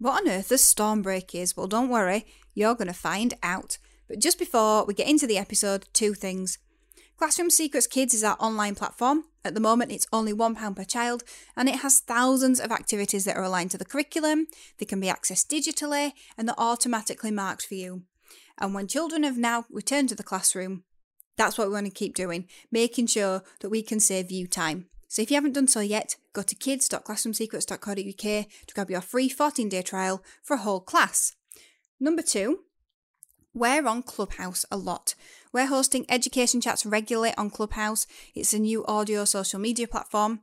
what on earth a storm break is? Well, don't worry, you're going to find out. But just before we get into the episode, two things. Classroom Secrets Kids is our online platform. At the moment, it's only £1 per child and it has thousands of activities that are aligned to the curriculum. They can be accessed digitally and they're automatically marked for you. And when children have now returned to the classroom, that's what we want to keep doing, making sure that we can save you time. So if you haven't done so yet, go to kids.classroomsecrets.co.uk to grab your free 14 day trial for a whole class. Number two, we're on Clubhouse a lot. We're hosting education chats regularly on Clubhouse. It's a new audio social media platform.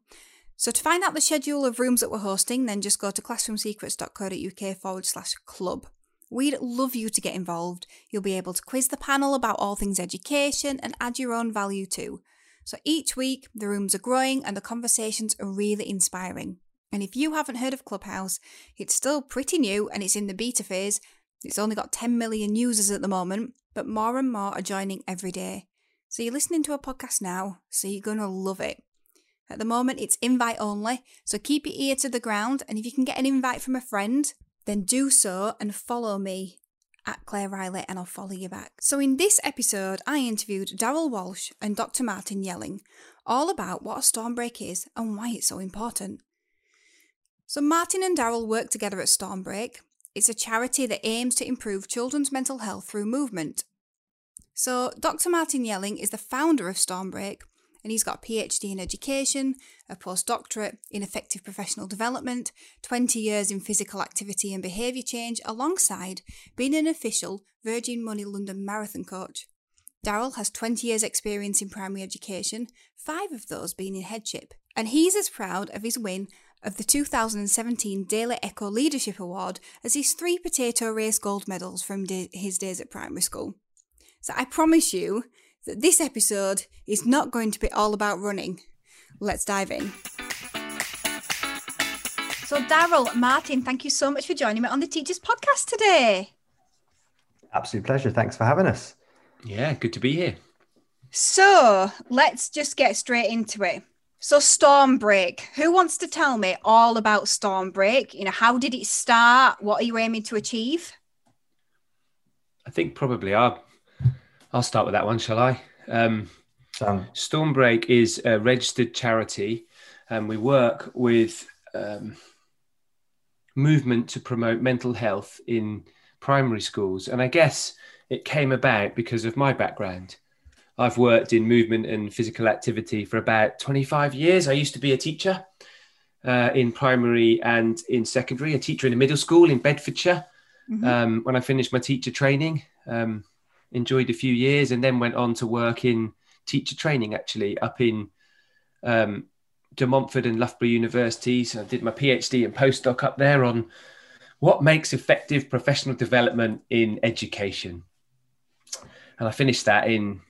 So to find out the schedule of rooms that we're hosting, then just go to classroomsecrets.co.uk forward slash club. We'd love you to get involved. You'll be able to quiz the panel about all things education and add your own value too. So each week, the rooms are growing and the conversations are really inspiring. And if you haven't heard of Clubhouse, it's still pretty new and it's in the beta phase. It's only got 10 million users at the moment, but more and more are joining every day. So you're listening to a podcast now, so you're going to love it. At the moment, it's invite only, so keep your ear to the ground. And if you can get an invite from a friend, then do so and follow me at Claire Riley and I'll follow you back. So, in this episode, I interviewed Daryl Walsh and Dr. Martin Yelling all about what a Stormbreak is and why it's so important. So, Martin and Daryl work together at Stormbreak. It's a charity that aims to improve children's mental health through movement. So, Dr. Martin Yelling is the founder of Stormbreak and he's got a PhD in education, a postdoctorate in effective professional development, 20 years in physical activity and behaviour change, alongside being an official Virgin Money London Marathon coach. Daryl has 20 years' experience in primary education, five of those being in headship, and he's as proud of his win of the 2017 Daily Echo Leadership Award as his three potato race gold medals from his days at primary school. So I promise you, that this episode is not going to be all about running. Let's dive in. So, Daryl, Martin, thank you so much for joining me on the Teachers Podcast today. Absolute pleasure. Thanks for having us. Yeah, good to be here. So, let's just get straight into it. So, Stormbreak. Who wants to tell me all about Stormbreak? You know, how did it start? What are you aiming to achieve? I think probably our I'll start with that one, shall I? Um, Stormbreak is a registered charity, and we work with um, movement to promote mental health in primary schools. And I guess it came about because of my background. I've worked in movement and physical activity for about 25 years. I used to be a teacher uh, in primary and in secondary, a teacher in a middle school in Bedfordshire. Mm-hmm. Um, when I finished my teacher training, um, enjoyed a few years, and then went on to work in teacher training actually up in um, De Montfort and Loughborough universities. I did my PhD and postdoc up there on what makes effective professional development in education. And I finished that in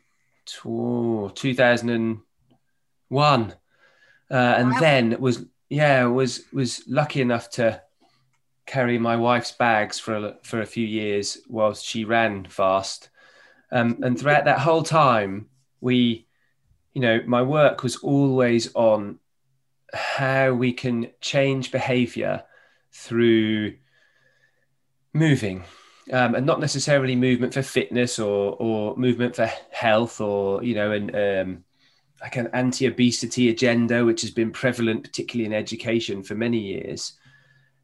2001. Uh, and wow. then was, yeah, was, was lucky enough to carry my wife's bags for a, for a few years whilst she ran fast. Um, and throughout that whole time, we, you know, my work was always on how we can change behavior through moving. Um, and not necessarily movement for fitness or, or movement for health or, you know, and um, like an anti-obesity agenda, which has been prevalent, particularly in education for many years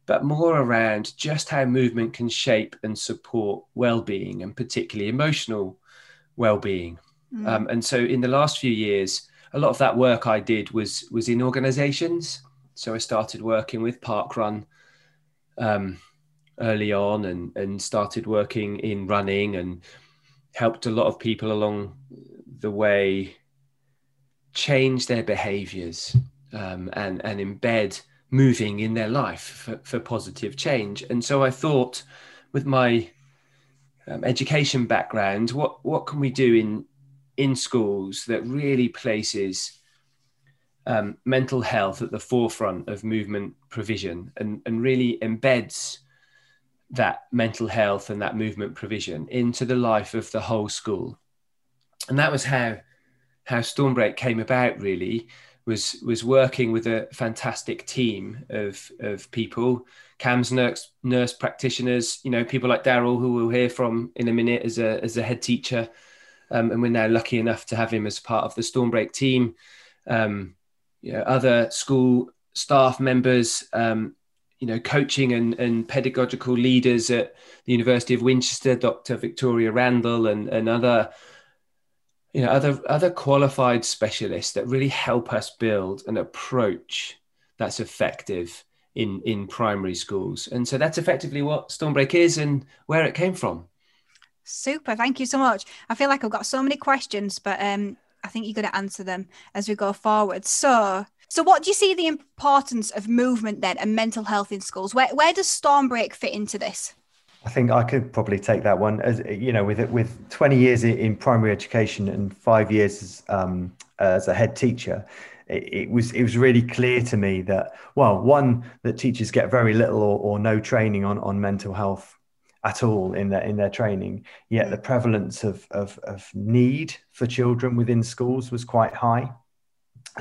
but more around just how movement can shape and support well-being and particularly emotional well-being. Mm. Um, and so, in the last few years, a lot of that work I did was was in organisations. So I started working with Parkrun um, early on, and and started working in running, and helped a lot of people along the way change their behaviours um, and and embed moving in their life for, for positive change. And so I thought, with my um, education background, what what can we do in in schools that really places um, mental health at the forefront of movement provision and, and really embeds that mental health and that movement provision into the life of the whole school. And that was how how Stormbreak came about really was was working with a fantastic team of of people, CAMHS nurse, nurse practitioners, you know, people like Daryl who we'll hear from in a minute as a as a head teacher. Um, and we're now lucky enough to have him as part of the Stormbreak team. Um, you know, other school staff members, um, you know, coaching and, and pedagogical leaders at the University of Winchester, Dr. Victoria Randall, and, and other, you know, other other qualified specialists that really help us build an approach that's effective in in primary schools. And so that's effectively what Stormbreak is and where it came from. Super, thank you so much. I feel like I've got so many questions, but um, I think you're going to answer them as we go forward. So, so what do you see the importance of movement then and mental health in schools? Where where does Stormbreak fit into this? I think I could probably take that one. As you know, with with 20 years in primary education and five years as, um, as a head teacher, it, it, was it was really clear to me that well, one that teachers get very little or, or no training on on mental health at all in their in their training. Yet the prevalence of, of, of need for children within schools was quite high.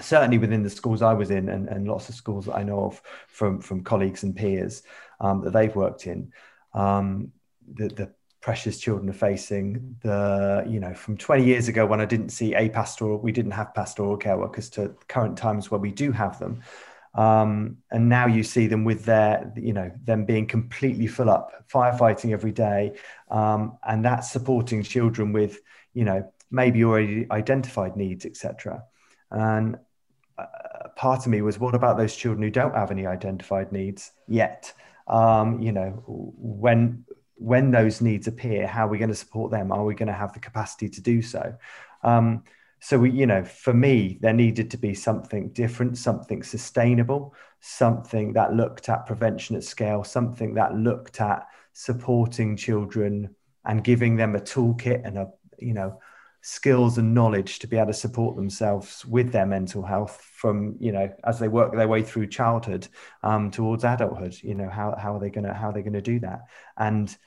Certainly within the schools I was in, and, and lots of schools that I know of from from colleagues and peers um, that they've worked in, um, the, the pressures children are facing. The you know from 20 years ago when I didn't see a pastoral, we didn't have pastoral care workers to current times where we do have them. Um, and now you see them with their, you know, them being completely full up, firefighting every day, um, and that's supporting children with, you know, maybe already identified needs, etc. And uh, part of me was, what about those children who don't have any identified needs yet? Um, you know, when when those needs appear, how are we going to support them? Are we going to have the capacity to do so? Um, so we you know for me there needed to be something different something sustainable something that looked at prevention at scale something that looked at supporting children and giving them a toolkit and a you know skills and knowledge to be able to support themselves with their mental health from you know as they work their way through childhood um, towards adulthood you know how, how are they going to how are they going to do that and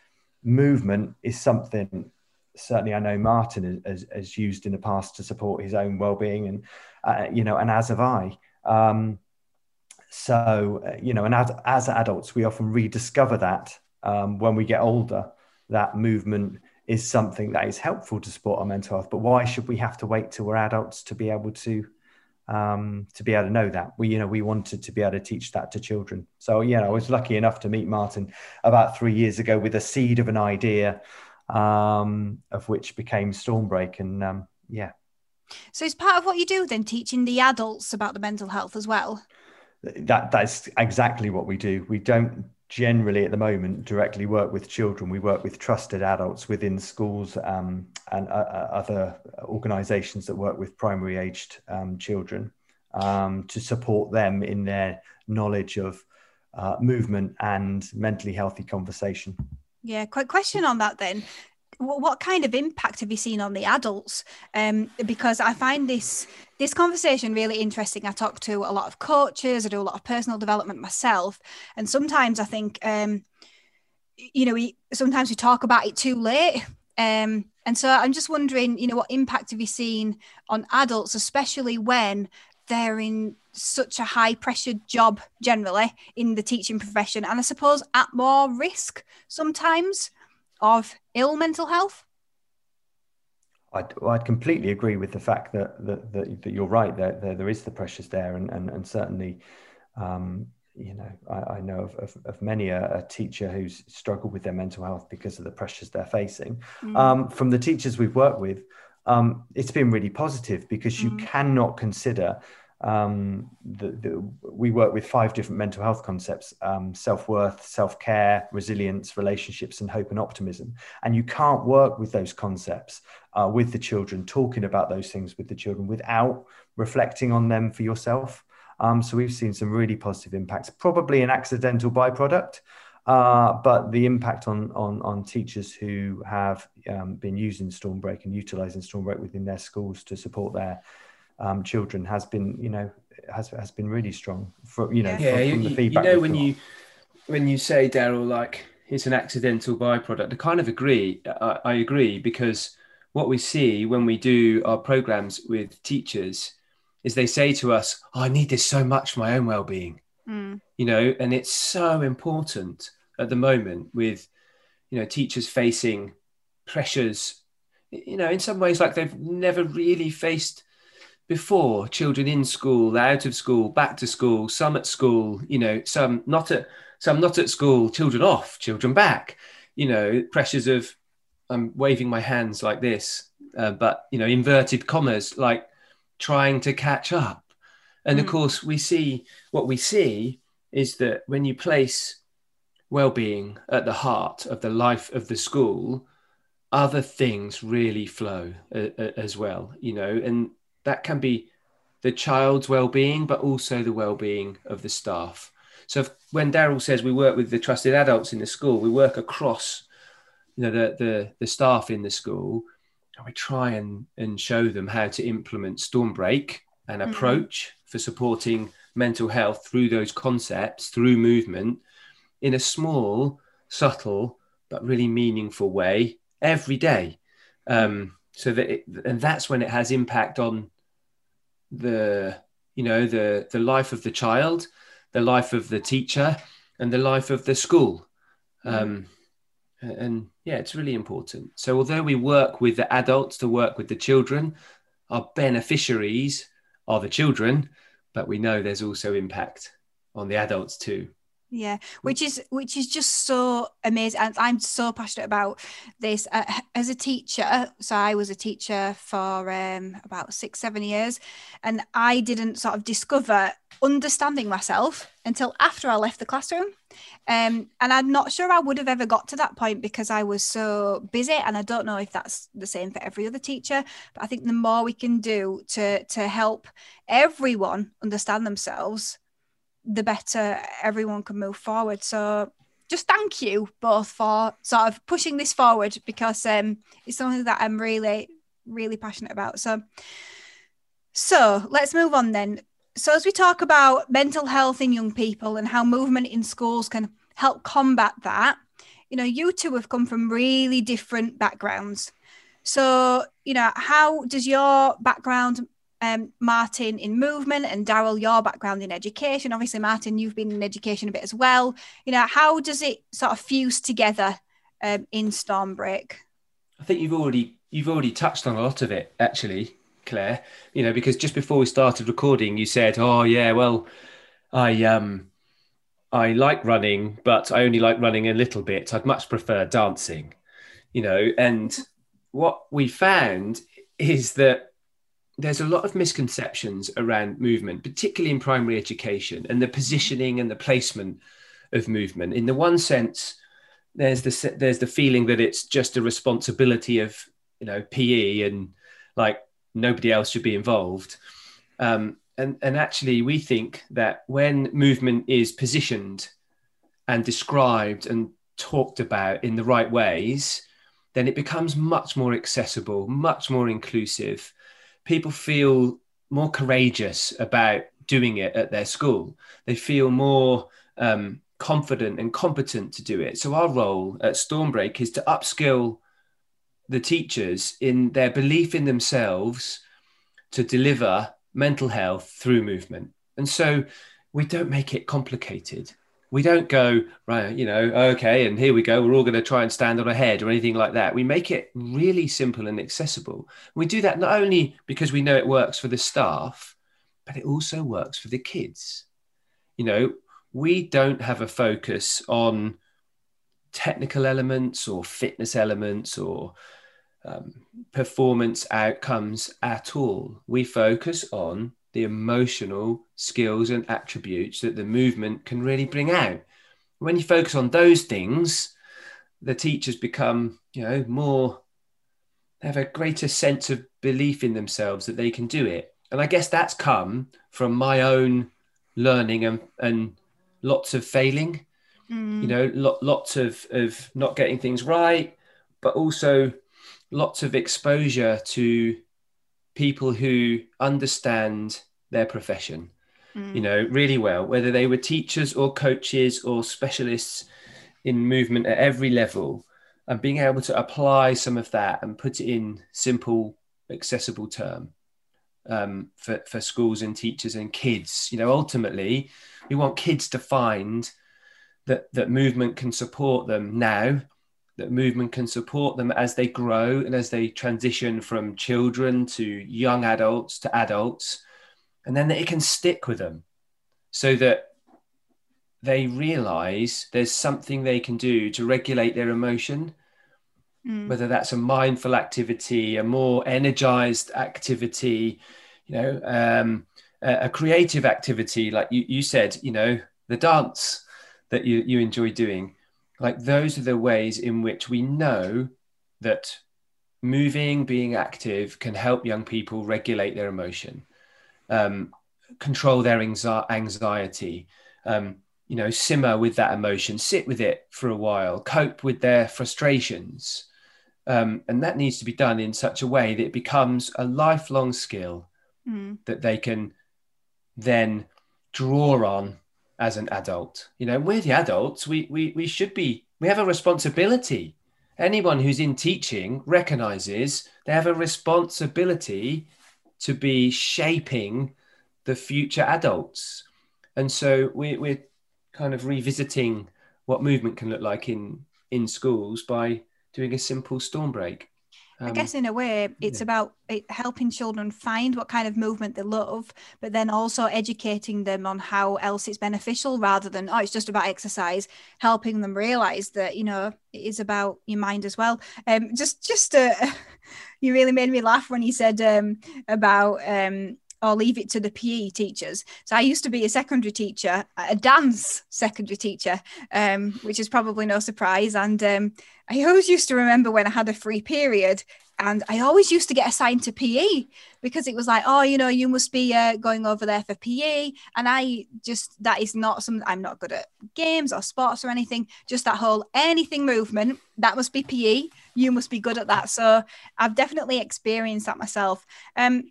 movement is something certainly I know Martin has, has, used in the past to support his own well-being, and uh, you know, and as have I. Um, so uh, you know, and as as adults, we often rediscover that um, when we get older. That movement is something that is helpful to support our mental health. But why should we have to wait till we're adults to be able to um, to be able to know that. We, you know, we wanted to be able to teach that to children. So, yeah, I was lucky enough to meet Martin about three years ago with a seed of an idea um, of which became Stormbreak. And um, yeah. So it's part of what you do then, teaching the adults about the mental health as well. That that's exactly what we do. We don't generally at the moment directly work with children. We work with trusted adults within schools um, and uh, uh other organisations that work with primary aged um, children um, to support them in their knowledge of uh, movement and mentally healthy conversation. Yeah, quick question on that then. What kind of impact have you seen on the adults? Um, because I find this this conversation really interesting. I talk to a lot of coaches. I do a lot of personal development myself, and sometimes I think, um, you know, we sometimes we talk about it too late. Um, and so I'm just wondering, you know, what impact have you seen on adults, especially when they're in such a high pressure job generally in the teaching profession and i suppose at more risk sometimes of ill mental health I'd, I'd completely agree with the fact that that, that, that you're right that there, there is the pressures there and, and, and certainly um, you know I, I know of, of, of many a, a, teacher who's struggled with their mental health because of the pressures they're facing mm. um, from the teachers we've worked with um, it's been really positive because you mm. cannot consider um, the, the, we work with five different mental health concepts um, self worth, self care, resilience, relationships, and hope and optimism. And you can't work with those concepts uh, with the children, talking about those things with the children without reflecting on them for yourself. Um, so we've seen some really positive impacts, probably an accidental byproduct. Uh, but the impact on, on, on teachers who have um, been using Stormbreak and utilizing Stormbreak within their schools to support their um, children has been, you know, has, has been really strong. For you know, yeah, from, from the you, feedback. You know, when got. you when you say Daryl, like it's an accidental byproduct, I kind of agree. I, I agree because what we see when we do our programs with teachers is they say to us, oh, "I need this so much for my own well-being," mm. you know, and it's so important at the moment with you know teachers facing pressures you know in some ways like they've never really faced before children in school out of school back to school some at school you know some not at some not at school children off children back you know pressures of i'm waving my hands like this uh, but you know inverted commas like trying to catch up and mm. of course we see what we see is that when you place well-being at the heart of the life of the school other things really flow uh, uh, as well you know and that can be the child's well-being but also the well-being of the staff so if, when daryl says we work with the trusted adults in the school we work across you know the the, the staff in the school and we try and and show them how to implement stormbreak and mm-hmm. approach mm-hmm. for supporting mental health through those concepts through movement in a small, subtle, but really meaningful way every day. Um, so that it, and that's when it has impact on the you know the the life of the child, the life of the teacher, and the life of the school. Um, and yeah, it's really important. So although we work with the adults to work with the children, our beneficiaries are the children, but we know there's also impact on the adults too yeah which is which is just so amazing and i'm so passionate about this. Uh, as a teacher so i was a teacher for um, about six seven years and i didn't sort of discover understanding myself until after i left the classroom. Um, and i'm not sure i would have ever got to that point because i was so busy and i don't know if that's the same for every other teacher but i think the more we can do to to help everyone understand themselves the better everyone can move forward. So just thank you both for sort of pushing this forward because um, it's something that I'm really, really passionate about. So, so let's move on then. So as we talk about mental health in young people and how movement in schools can help combat that, you know, you two have come from really different backgrounds. So, you know, how does your background um, Martin in movement and Daryl, your background in education. Obviously, Martin, you've been in education a bit as well. You know, how does it sort of fuse together um, in Stormbreak? I think you've already you've already touched on a lot of it, actually, Claire. You know, because just before we started recording, you said, "Oh yeah, well, I um." I like running, but I only like running a little bit. I'd much prefer dancing, you know. And what we found is that there's a lot of misconceptions around movement, particularly in primary education, and the positioning and the placement of movement. In the one sense, there's the there's the feeling that it's just a responsibility of you know PE and like nobody else should be involved. Um, and and actually, we think that when movement is positioned and described and talked about in the right ways, then it becomes much more accessible, much more inclusive people feel more courageous about doing it at their school. They feel more um, confident and competent to do it. So our role at Stormbreak is to upskill the teachers in their belief in themselves to deliver mental health through movement. And so we don't make it complicated we don't go right you know okay and here we go we're all going to try and stand on a head or anything like that. We make it really simple and accessible. We do that not only because we know it works for the staff but it also works for the kids. You know we don't have a focus on technical elements or fitness elements or um, performance outcomes at all. We focus on the emotional skills and attributes that the movement can really bring out. When you focus on those things, the teachers become, you know, more they have a greater sense of belief in themselves that they can do it. And I guess that's come from my own learning and, and lots of failing. Mm. You know, lo- lots of of not getting things right, but also lots of exposure to people who understand their profession Mm. you know really well whether they were teachers or coaches or specialists in movement at every level and being able to apply some of that and put it in simple accessible term um, for, for schools and teachers and kids you know ultimately we want kids to find that that movement can support them now that movement can support them as they grow and as they transition from children to young adults to adults and then that it can stick with them so that they realize there's something they can do to regulate their emotion Mm. whether that's a mindful activity a more energized activity you know um, a, a creative activity like you, you said you know the dance that you, you enjoy doing like those are the ways in which we know that moving being active can help young people regulate their emotion um, control their anxiety um, you know simmer with that emotion sit with it for a while cope with their frustrations um, and that needs to be done in such a way that it becomes a lifelong skill Mm. that they can then draw on as an adult. You know, we're the adults. We we we should be. We have a responsibility. Anyone who's in teaching recognizes they have a responsibility to be shaping the future adults. And so we, we're kind of revisiting what movement can look like in in schools by doing a simple storm break. I Um, guess in a way, it's yeah. about it, helping children find what kind of movement they love, but then also educating them on how else it's beneficial rather than, oh, it's just about exercise, helping them realize that, you know, it is about your mind as well. Um, just, just, uh, you really made me laugh when you said um, about, um, or leave it to the PE teachers. So I used to be a secondary teacher, a dance secondary teacher, um, which is probably no surprise. And um, I always used to remember when I had a free period and I always used to get assigned to PE because it was like, oh, you know, you must be uh, going over there for PE. And I just, that is not something, I'm not good at games or sports or anything, just that whole anything movement, that must be PE. You must be good at that. So I've definitely experienced that myself. Um,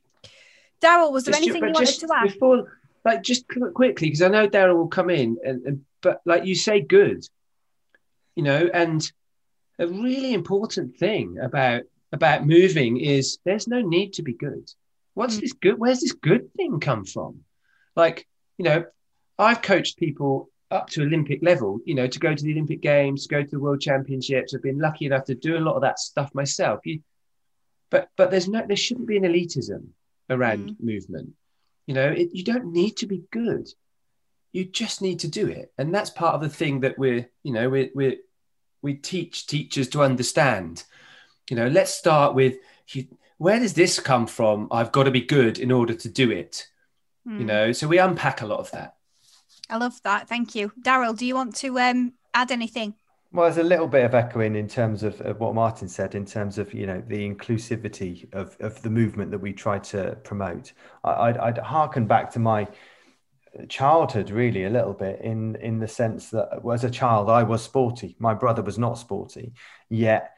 Daryl, was there Just- anything you wanted to add? Before, like, just quickly, because I know Daryl will come in, and, and but like you say, good, you know, and a really important thing about about moving is there's no need to be good. What's Mm. this good? Where's this good thing come from? Like, you know, I've coached people up to Olympic level, you know, to go to the Olympic Games, to go to the World Championships. I've been lucky enough to do a lot of that stuff myself. You, but but there's no there shouldn't be an elitism around movement. You know, it, you don't need to be good. You just need to do it, and that's part of the thing that we're you know we we we teach teachers to understand. You know, let's start with where does this come from? I've got to be good in order to do it. You Mm. know, so we unpack a lot of that. I love that. Thank you. Daryl, do you want to um, add anything? Well, there's a little bit of echoing in terms of, of what Martin said, in terms of you know the inclusivity of, of the movement that we try to promote. I, I'd, I'd harken back to my childhood really a little bit in in the sense that as a child I was sporty. My brother was not sporty, yet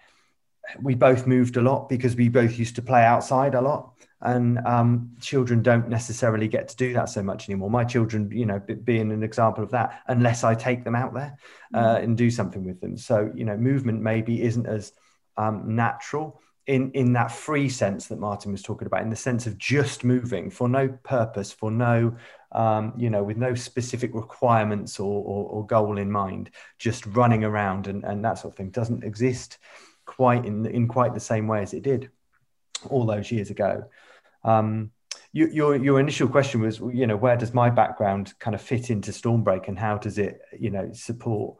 we both moved a lot because we both used to play outside a lot. And um, children don't necessarily get to do that so much anymore. My children you know b- being an example of that unless i take them out there uh, and do something with them. So you know movement maybe isn't as um, natural in in that free sense that martin was talking about in the sense of just moving for no purpose for no um, you know with no specific requirements or, or, or goal in mind just running around and, and that sort of thing doesn't exist quite in in quite the same way as it did all those years ago. Um, you, your your initial question was, you know, where does my background kind of fit into Stormbreak, and how does it, you know, support,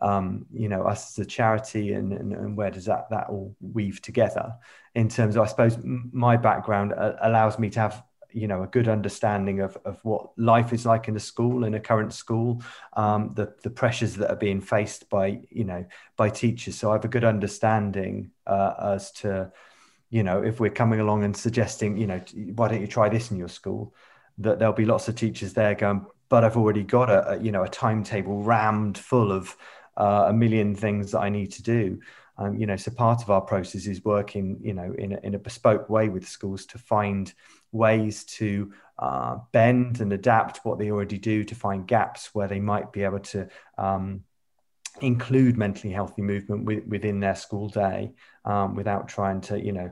um, you know, us as a charity, and, and and where does that that all weave together? In terms of, I suppose, my background uh, allows me to have you know a good understanding of, of what life is like in a school in a current school um, the the pressures that are being faced by you know by teachers so i have a good understanding uh, as to you know if we're coming along and suggesting you know why don't you try this in your school that there'll be lots of teachers there going but I've already got a, a you know a timetable rammed full of uh, a million things that I need to do. Um, you know, so part of our process is working, you know, in a, in a bespoke way with schools to find ways to uh, bend and adapt what they already do to find gaps where they might be able to um, include mentally healthy movement with, within their school day um, without trying to, you know,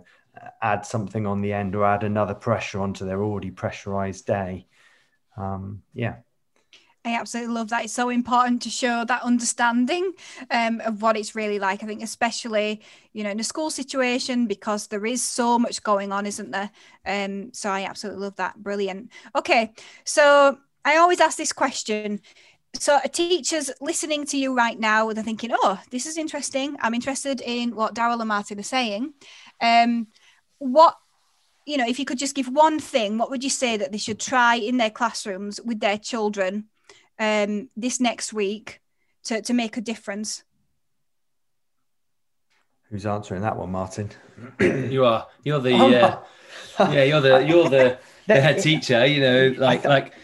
add something on the end or add another pressure onto their already pressurized day. Um, yeah. I absolutely love that. It's so important to show that understanding um, of what it's really like. I think, especially you know, in a school situation, because there is so much going on, isn't there? Um, so I absolutely love that. Brilliant. Okay, so I always ask this question. So, a teachers listening to you right now, they're thinking, "Oh, this is interesting. I'm interested in what Daryl and Martin are saying." Um, what you know, if you could just give one thing, what would you say that they should try in their classrooms with their children um, this next week to, to make a difference? Who's answering that one, Martin? you are. You're the. Oh, uh, yeah, you're the. You're the, the head teacher. You know, like like.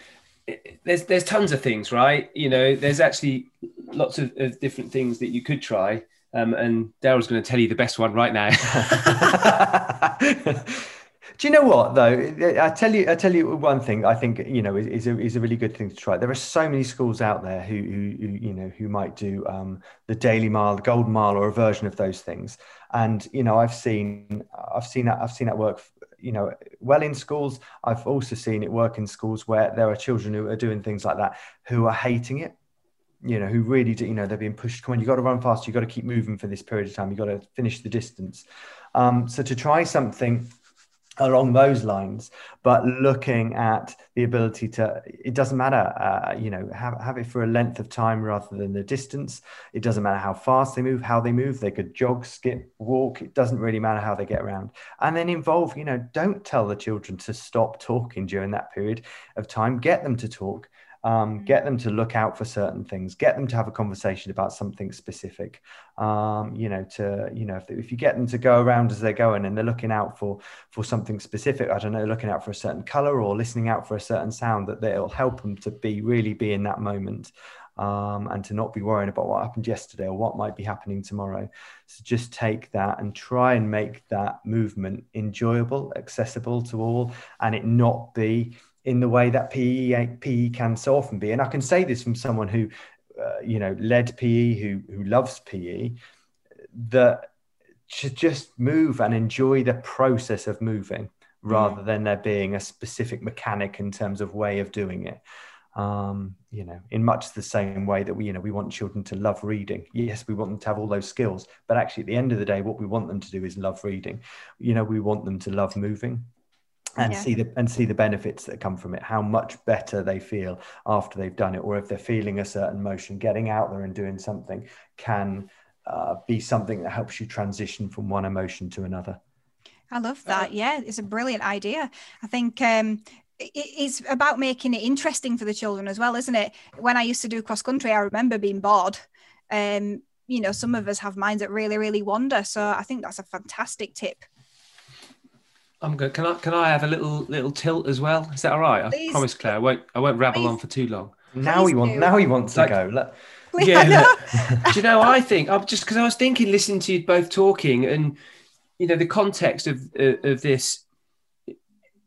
There's there's tons of things, right? You know, there's actually lots of, of different things that you could try. Um, and Daryl's going to tell you the best one right now. Do you know what though? I tell you, I tell you one thing. I think you know is, is, a, is a really good thing to try. There are so many schools out there who, who, who you know who might do um, the Daily Mile, the Golden Mile, or a version of those things. And you know, I've seen, I've seen that, I've seen that work. You know, well in schools. I've also seen it work in schools where there are children who are doing things like that who are hating it you know, who really do, you know, they're being pushed. Come on, you got to run fast. You got to keep moving for this period of time. You got to finish the distance. Um, so to try something along those lines but looking at the ability to it doesn't matter uh, you know have, have it for a length of time rather than the distance. It doesn't matter how fast they move how they move. They could jog skip walk. It doesn't really matter how they get around. And then involve you know don't tell the children to stop talking during that period of time. Get them to talk um, get them to look out for certain things get them to have a conversation about something specific um, you know to you know if, if you get them to go around as they're going and they're looking out for for something specific i don't know looking out for a certain color or listening out for a certain sound that it'll help them to be really be in that moment um, and to not be worrying about what happened yesterday or what might be happening tomorrow. So just take that and try and make that movement enjoyable, accessible to all, and it not be in the way that PE, PE can so often be. And I can say this from someone who, uh, you know, led PE, who, who loves PE, that to just move and enjoy the process of moving rather mm. than there being a specific mechanic in terms of way of doing it. Um, you know, in much the same way that we, you know, we want children to love reading. Yes, we want them to have all those skills, but actually, at the end of the day, what we want them to do is love reading. You know, we want them to love moving and yeah. see the and see the benefits that come from it how much better they feel after they've done it or if they're feeling a certain motion getting out there and doing something can uh, be something that helps you transition from one emotion to another. I love that. Yeah it's a brilliant idea. I think um, it's about making it interesting for the children as well isn't it? When i used to do cross country i remember being bored. Um you know some of us have minds that really really wander. So i think that's a fantastic tip I'm good. Can I can I have a little little tilt as well? Is that all right? Please. I promise, Claire. I won't I won't rabble Please. on for too long. Now Please he wants now he wants like, to go. Let... Yeah. do you know? I think I'm just because I was thinking, listening to you both talking, and you know, the context of uh, of this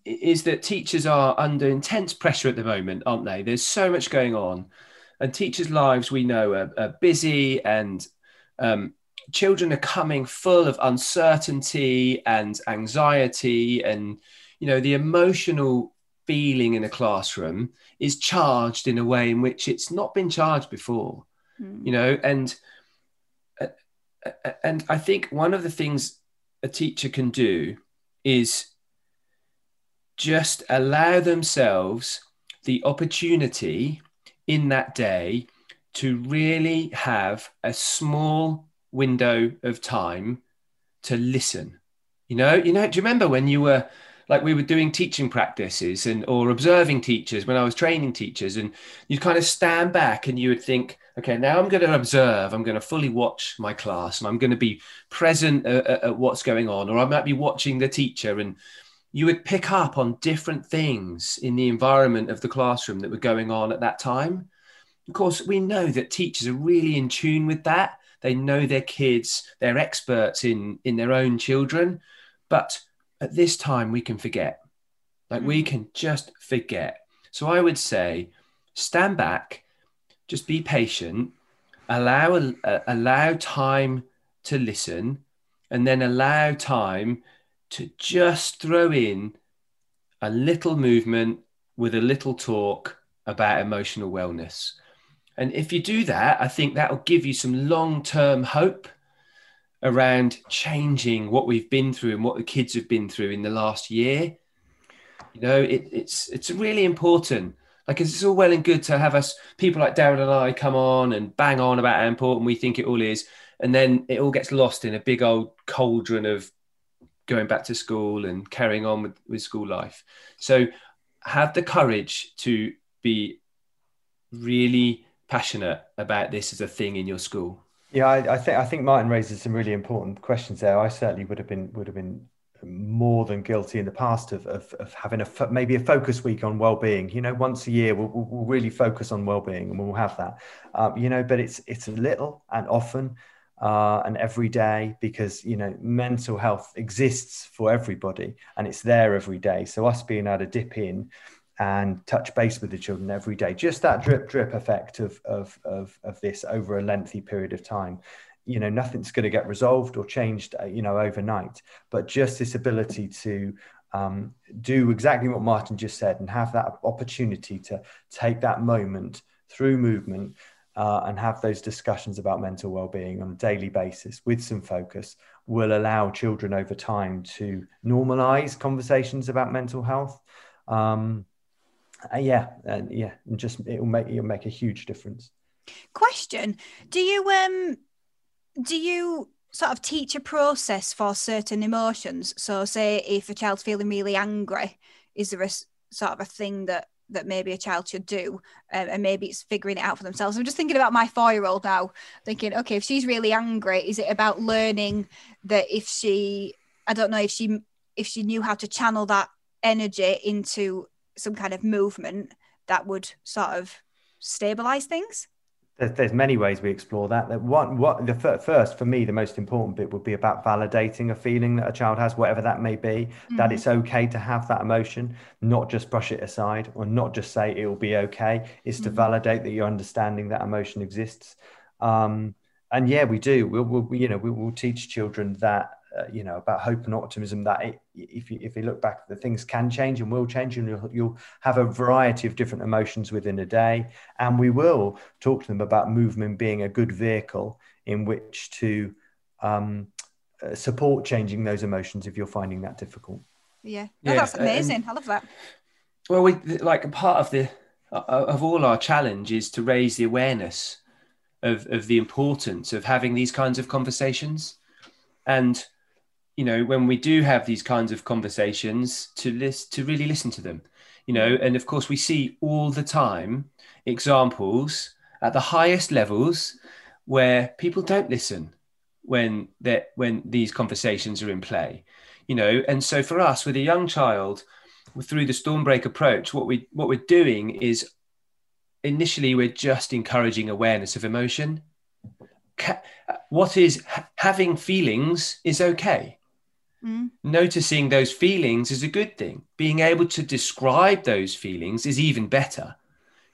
is that teachers are under intense pressure at the moment, aren't they? There's so much going on, and teachers' lives we know are, are busy and um, children are coming full of uncertainty and anxiety and you know the emotional feeling in a classroom is charged in a way in which it's not been charged before mm. you know and uh, uh, and i think one of the things a teacher can do is just allow themselves the opportunity in that day to really have a small window of time to listen. You know, you know, do you remember when you were like we were doing teaching practices and or observing teachers when I was training teachers and you'd kind of stand back and you would think, okay, now I'm going to observe, I'm going to fully watch my class and I'm going to be present at, at what's going on or I might be watching the teacher and you would pick up on different things in the environment of the classroom that were going on at that time. Of course, we know that teachers are really in tune with that. They know their kids, they're experts in, in their own children. But at this time, we can forget. Like we can just forget. So I would say stand back, just be patient, allow, uh, allow time to listen, and then allow time to just throw in a little movement with a little talk about emotional wellness. And if you do that, I think that will give you some long term hope around changing what we've been through and what the kids have been through in the last year. You know, it, it's it's really important. Like it's all well and good to have us people like Darren and I come on and bang on about how important we think it all is, and then it all gets lost in a big old cauldron of going back to school and carrying on with, with school life. So have the courage to be really passionate about this as a thing in your school. Yeah, I, I think I think Martin raises some really important questions there. I certainly would have been would have been more than guilty in the past of, of, of having a fo- maybe a focus week on well-being you know once a year we'll, we'll really focus on well-being and we'll have that um, you know but it's it's a little and often uh, and every day because you know mental health exists for everybody and it's there every day so us being able to dip in and touch base with the children every day. Just that drip drip effect of of of, of this over a lengthy period of time. You know nothing's going to get resolved or changed uh, you know overnight but just this ability to um, do exactly what martin just said and have that opportunity to take that moment through movement uh, and have those discussions about mental well-being on a daily basis with some focus will allow children over time to normalize conversations about mental health. Um, uh, yeah and yeah and just it'll make it'll make a huge difference. Question. Do you um do you sort of teach a process for certain emotions? So say if a child's feeling really angry is there a sort of a thing that that maybe a child should do? Um, and maybe it's figuring it out for themselves. I'm just thinking about my four year old now thinking okay if she's really angry is it about learning that if she i don't know if she if she knew how to channel that energy into some kind of movement that would sort of stabilize things there's, many ways we explore that. That one, what the first for me, the most important bit would be about validating a feeling that a child has, whatever that may be. Mm-hmm. That it's okay to have that emotion, not just brush it aside, or not just say it will be okay. It's mm-hmm. to validate that you're understanding that emotion exists. Um, and yeah, we do. We'll, we'll you know, we will teach children that uh, you know about hope and optimism that it, if you if you look back the things can change and will change and you'll, you'll, have a variety of different emotions within a day. And we will talk to them about movement being a good vehicle in which to um, uh, support changing those emotions if you're finding that difficult. Yeah, oh, that's amazing. And, i love that. Well we like part of the uh, of all our challenge is to raise the awareness of, of the importance of having these kinds of conversations. And you know when we do have these kinds of conversations to list to really listen to them you know? And of course we see all the time examples at the highest levels where people don't listen when that when these conversations are in play you know? And so for us with a young child through the stormbreak approach what we what we're doing is initially we're just encouraging awareness of emotion. What is having feelings is okay Mm. Noticing those feelings is a good thing. Being able to describe those feelings is even better,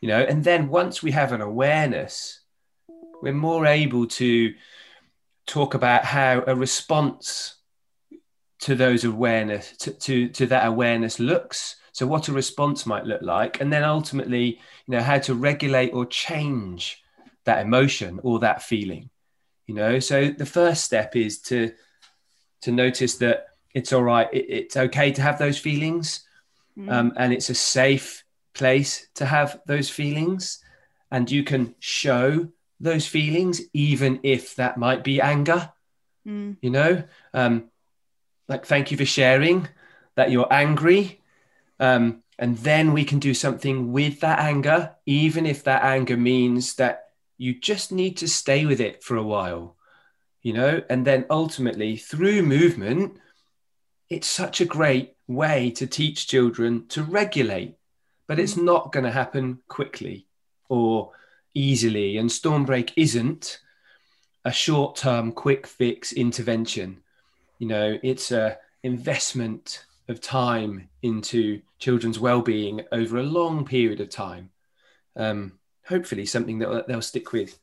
you know. And then once we have an awareness, we're more able to talk about how a response to those awareness to, to, to that awareness looks. So what a response might look like, and then ultimately, you know, how to regulate or change that emotion or that feeling. You know, so the first step is to to notice that it's all right. It, it's okay to have those feelings, mm. um, and it's a safe place to have those feelings, and you can show those feelings, even if that might be anger. Mm. You know, um, like thank you for sharing that you're angry. Um, and then we can do something with that anger, even if that anger means that you just need to stay with it for a while you know and then ultimately through movement it's such a great way to teach children to regulate, but it's not going to happen quickly or easily. And Stormbreak isn't a short term, quick fix intervention. You know, it's a investment of time into children's well-being over a long period of time. Um, hopefully, something that they'll stick with,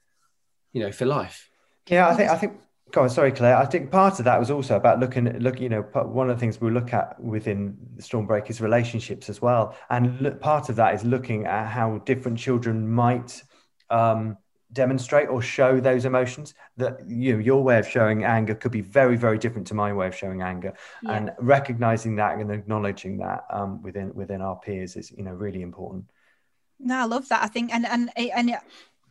you know, for life. Yeah, I think I think Go on, sorry, Claire. I think part of that was also about looking at look. You know, one of the things we look at within Stormbreak is relationships as well, and look, part of that is looking at how different children might um, demonstrate or show those emotions. That you know, your way of showing anger could be very, very different to my way of showing anger, yeah. and recognizing that and acknowledging that um, within within our peers is you know really important. No, I love that. I think, and and and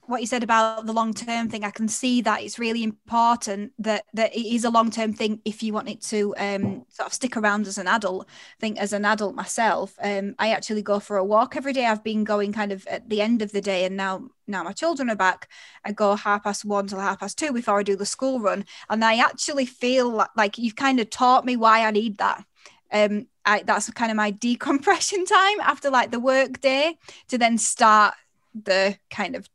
what you said about the long term thing, I can see that it's really important that that it is a long term thing if you want it to um, sort of stick around as an adult. I think as an adult myself, um, I actually go for a walk every day. I've been going kind of at the end of the day, and now now my children are back. I go half past one till half past two before I do the school run, and I actually feel like, like you've kind of taught me why I need that. Um, I, that's kind of my decompression time after like the work day to then start the kind of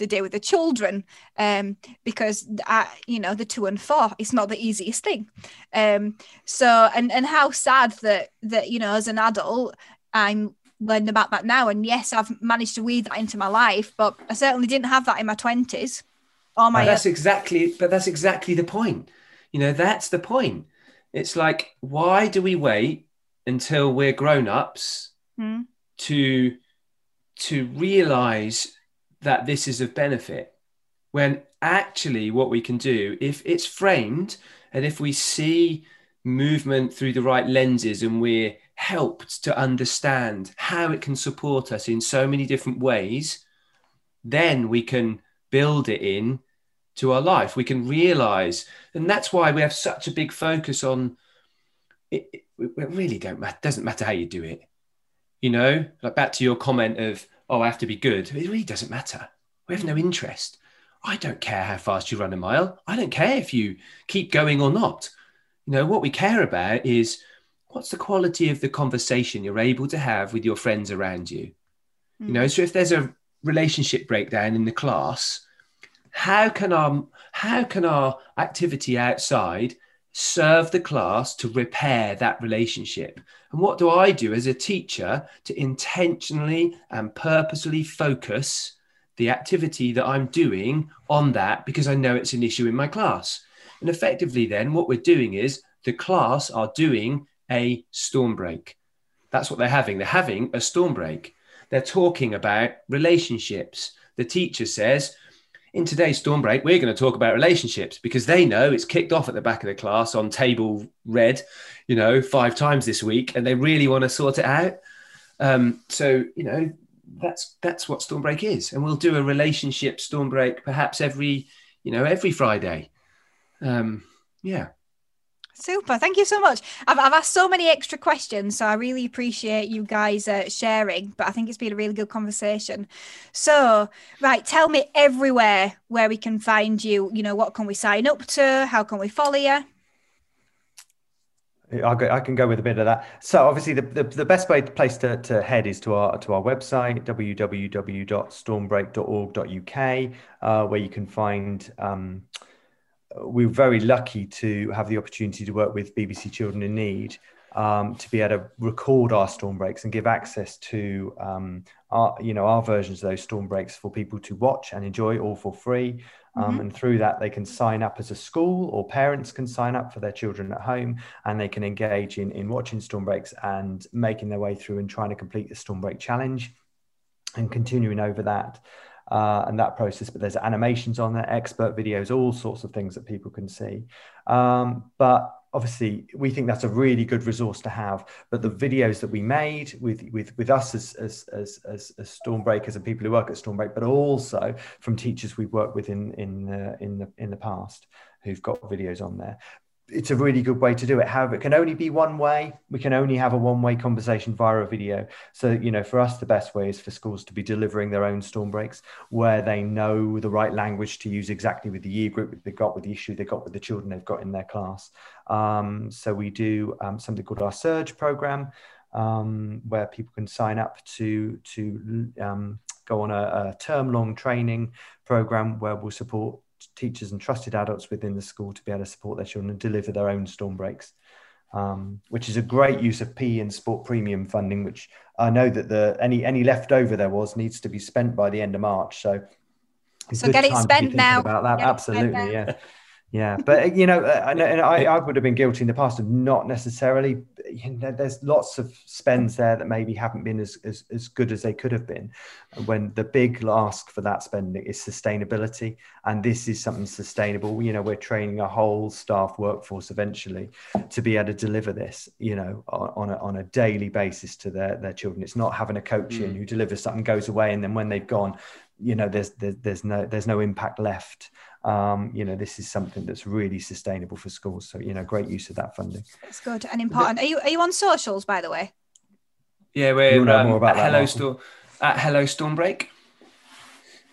the day with the children um, because I, you know the two and four it's not the easiest thing. Um, so and and how sad that that you know as an adult i'm learning about that now. And yes i've managed to weave that into my life but i certainly didn't have that in my 20s or my that's exactly but that's exactly the point. You know that's the point. It's like why do we wait until we're grown-ups hmm. to to realize that this is of benefit when actually what we can do if it's framed and if we see movement through the right lenses and we're helped to understand how it can support us in so many different ways then we can build it in to our life. We can realize and that's why we have such a big focus on it, it, it really don't matter doesn't matter how you do it. You know like back to your comment of oh, I have to be good. It really doesn't matter. We have no interest. I don't care how fast you run a mile. I don't care if you keep going or not. You know, what we care about is what's the quality of the conversation you're able to have with your friends around you. Mm. You know, so if there's a relationship breakdown in the class, how can our how can our activity outside serve the class to repair that relationship. And what do I do as a teacher to intentionally and purposely focus the activity that I'm doing on that because I know it's an issue in my class? And effectively, then, what we're doing is the class are doing a storm break. That's what they're having. They're having a storm break. They're talking about relationships. The teacher says, in today's storm break, we're going to talk about relationships because they know it's kicked off at the back of the class on table red, you know, five times this week, and they really want to sort it out. Um, so, you know, that's that's what storm break is, and we'll do a relationship storm break perhaps every, you know, every Friday. Um, yeah. Super. Thank you so much. I've, I've asked so many extra questions, so I really appreciate you guys uh, sharing. But I think it's been a really good conversation. So, right, tell me everywhere where we can find you. You know, what can we sign up to? How can we follow you? I can go with a bit of that. So obviously, the, the, the, best way place to, to head is to our to our website www.stormbreak.org.uk, uh, where you can find um, we're very lucky to have the opportunity to work with BBC Children in Need um, to be able to record our storm breaks and give access to um, our, you know, our versions of those storm breaks for people to watch and enjoy all for free. Um, mm-hmm. And through that, they can sign up as a school, or parents can sign up for their children at home, and they can engage in in watching storm breaks and making their way through and trying to complete the storm break challenge, and continuing over that uh, and that process. But there's animations on there, expert videos, all sorts of things that people can see. Um, but obviously, we think that's a really good resource to have. But the videos that we made with with with us as as as, as, Stormbreakers and people who work at Stormbreak, but also from teachers we've worked with in in uh, in the in the past who've got videos on there it's a really good way to do it. However, it can only be one way. We can only have a one way conversation via a video. So, you know, for us, the best way is for schools to be delivering their own storm breaks where they know the right language to use exactly with the year group they've got, with the issue they've got with the children they've got in their class. Um, so, we do um, something called our Surge program. Um, where people can sign up to to um, go on a, a term long training program where we'll support teachers and trusted adults within the school to be able to support their children and deliver their own storm breaks. Um, which is a great use of P and sport premium funding, which I know that the any any leftover there was needs to be spent by the end of March. So, so get it spent now. About that, absolutely, yeah. Yeah, but uh, you know, uh, and, and I, I would have been guilty in the past of not necessarily. You know, there's lots of spends there that maybe haven't been as, as, as good as they could have been. When the big ask for that spending is sustainability, and this is something sustainable. You know, we're training a whole staff workforce eventually to be able to deliver this. You know, on, on a, on a daily basis to their their children. It's not having a coach mm. in who delivers something, goes away, and then when they've gone, you know, there's there's, there's no there's no impact left um, you know, this is something that's really sustainable for schools. So, you know, great use of that funding. That's good and important. Are you are you on socials, by the way? Yeah, we're um, at Hello Storm at Hello Stormbreak.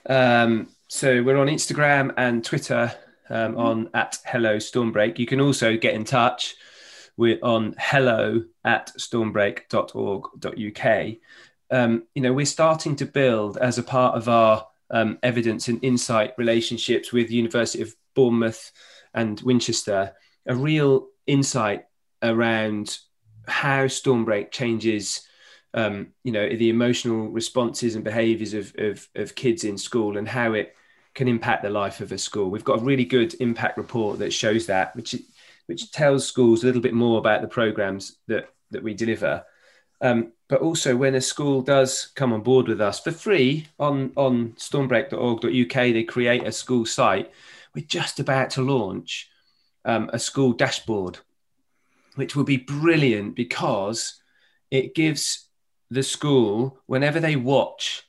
Um, so we're on Instagram and Twitter um, mm-hmm. on at Hello Stormbreak. You can also get in touch with on hello at stormbreak.org.uk. Um, you know, we're starting to build as a part of our um, evidence and insight relationships with University of Bournemouth and Winchester, a real insight around how Stormbreak changes, um, you know, the emotional responses and behaviours of, of, of kids in school and how it can impact the life of a school. We've got a really good impact report that shows that, which which tells schools a little bit more about the programs that that we deliver. Um, but also when a school does come on board with us for free on, on stormbreak.org.uk, they create a school site. We're just about to launch um, a school dashboard, which will be brilliant because it gives the school, whenever they watch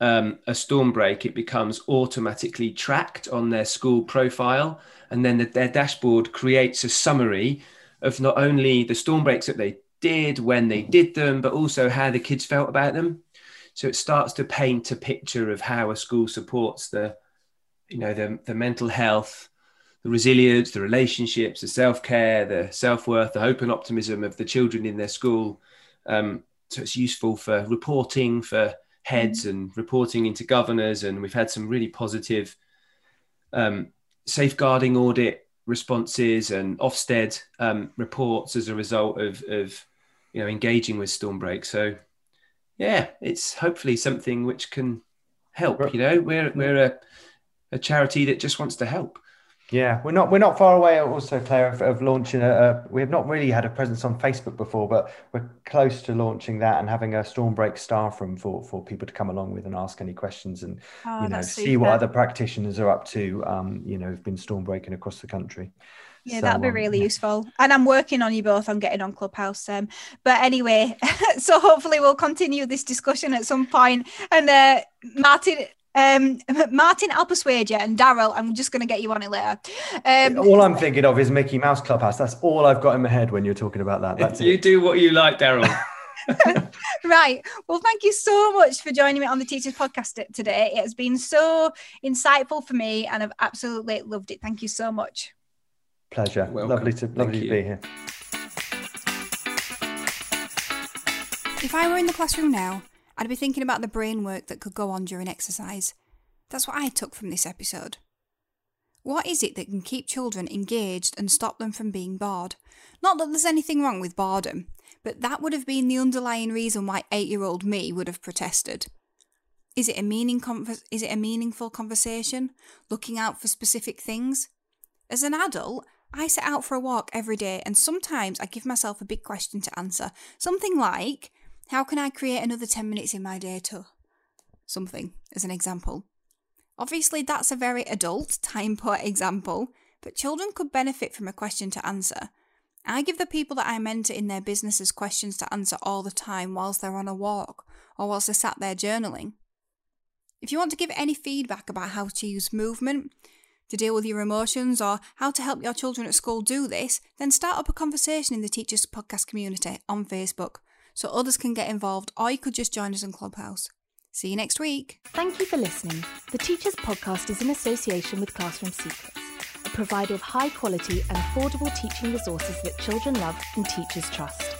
um, a storm break, it becomes automatically tracked on their school profile. And then the, their dashboard creates a summary of not only the storm breaks that they did, when they did them, but also how the kids felt about them. So it starts to paint a picture of how a school supports the, you know, the, the mental health, the resilience, the relationships, the self care, the self worth, the hope and optimism of the children in their school. Um, so it's useful for reporting for heads and reporting into governors. And we've had some really positive um, safeguarding audit responses and Ofsted um, reports as a result of, of you know engaging with Stormbreak. So yeah, it's hopefully something which can help. You know, we're we're a, a charity that just wants to help. Yeah, we're not we're not far away. Also, Claire, of, of launching a, a, We have not really had a presence on Facebook before, but we're close to launching that and having a Stormbreak staff room for for people to come along with and ask any questions and oh, you know see super. what other practitioners are up to. Um, you know, have been stormbreaking across the country. Yeah, so, that'll be really um, useful. And I'm working on you both on getting on Clubhouse. Um, but anyway, so hopefully we'll continue this discussion at some point. And uh, Martin, um, Martin, I'll persuade you, and Daryl, I'm just going to get you on it later. Um, all I'm thinking of is Mickey Mouse Clubhouse. That's all I've got in my head when you're talking about that. That's you it. do what you like, Daryl. right. Well, thank you so much for joining me on the Teachers Podcast today. It has been so insightful for me, and I've absolutely loved it. Thank you so much. Pleasure. Welcome. Lovely to lovely to be here. If I were in the classroom now, I'd be thinking about the brain work that could go on during exercise. That's what I took from this episode. What is it that can keep children engaged and stop them from being bored? Not that there's anything wrong with boredom, but that would have been the underlying reason why eight year old me would have protested. Is it, a meaning is it a meaningful conversation? Looking out for specific things? As an adult, I set out for a walk every day, and sometimes I give myself a big question to answer. Something like, How can I create another 10 minutes in my day to? Something, as an example. Obviously, that's a very adult, time poor example, but children could benefit from a question to answer. I give the people that I mentor in their businesses questions to answer all the time whilst they're on a walk or whilst they're sat there journaling. If you want to give any feedback about how to use movement, to deal with your emotions or how to help your children at school do this, then start up a conversation in the Teachers Podcast community on Facebook so others can get involved, or you could just join us in Clubhouse. See you next week. Thank you for listening. The Teachers Podcast is in association with Classroom Secrets, a provider of high quality and affordable teaching resources that children love and teachers trust.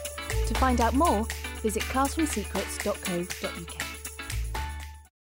To find out more, visit classroomsecrets.co.uk.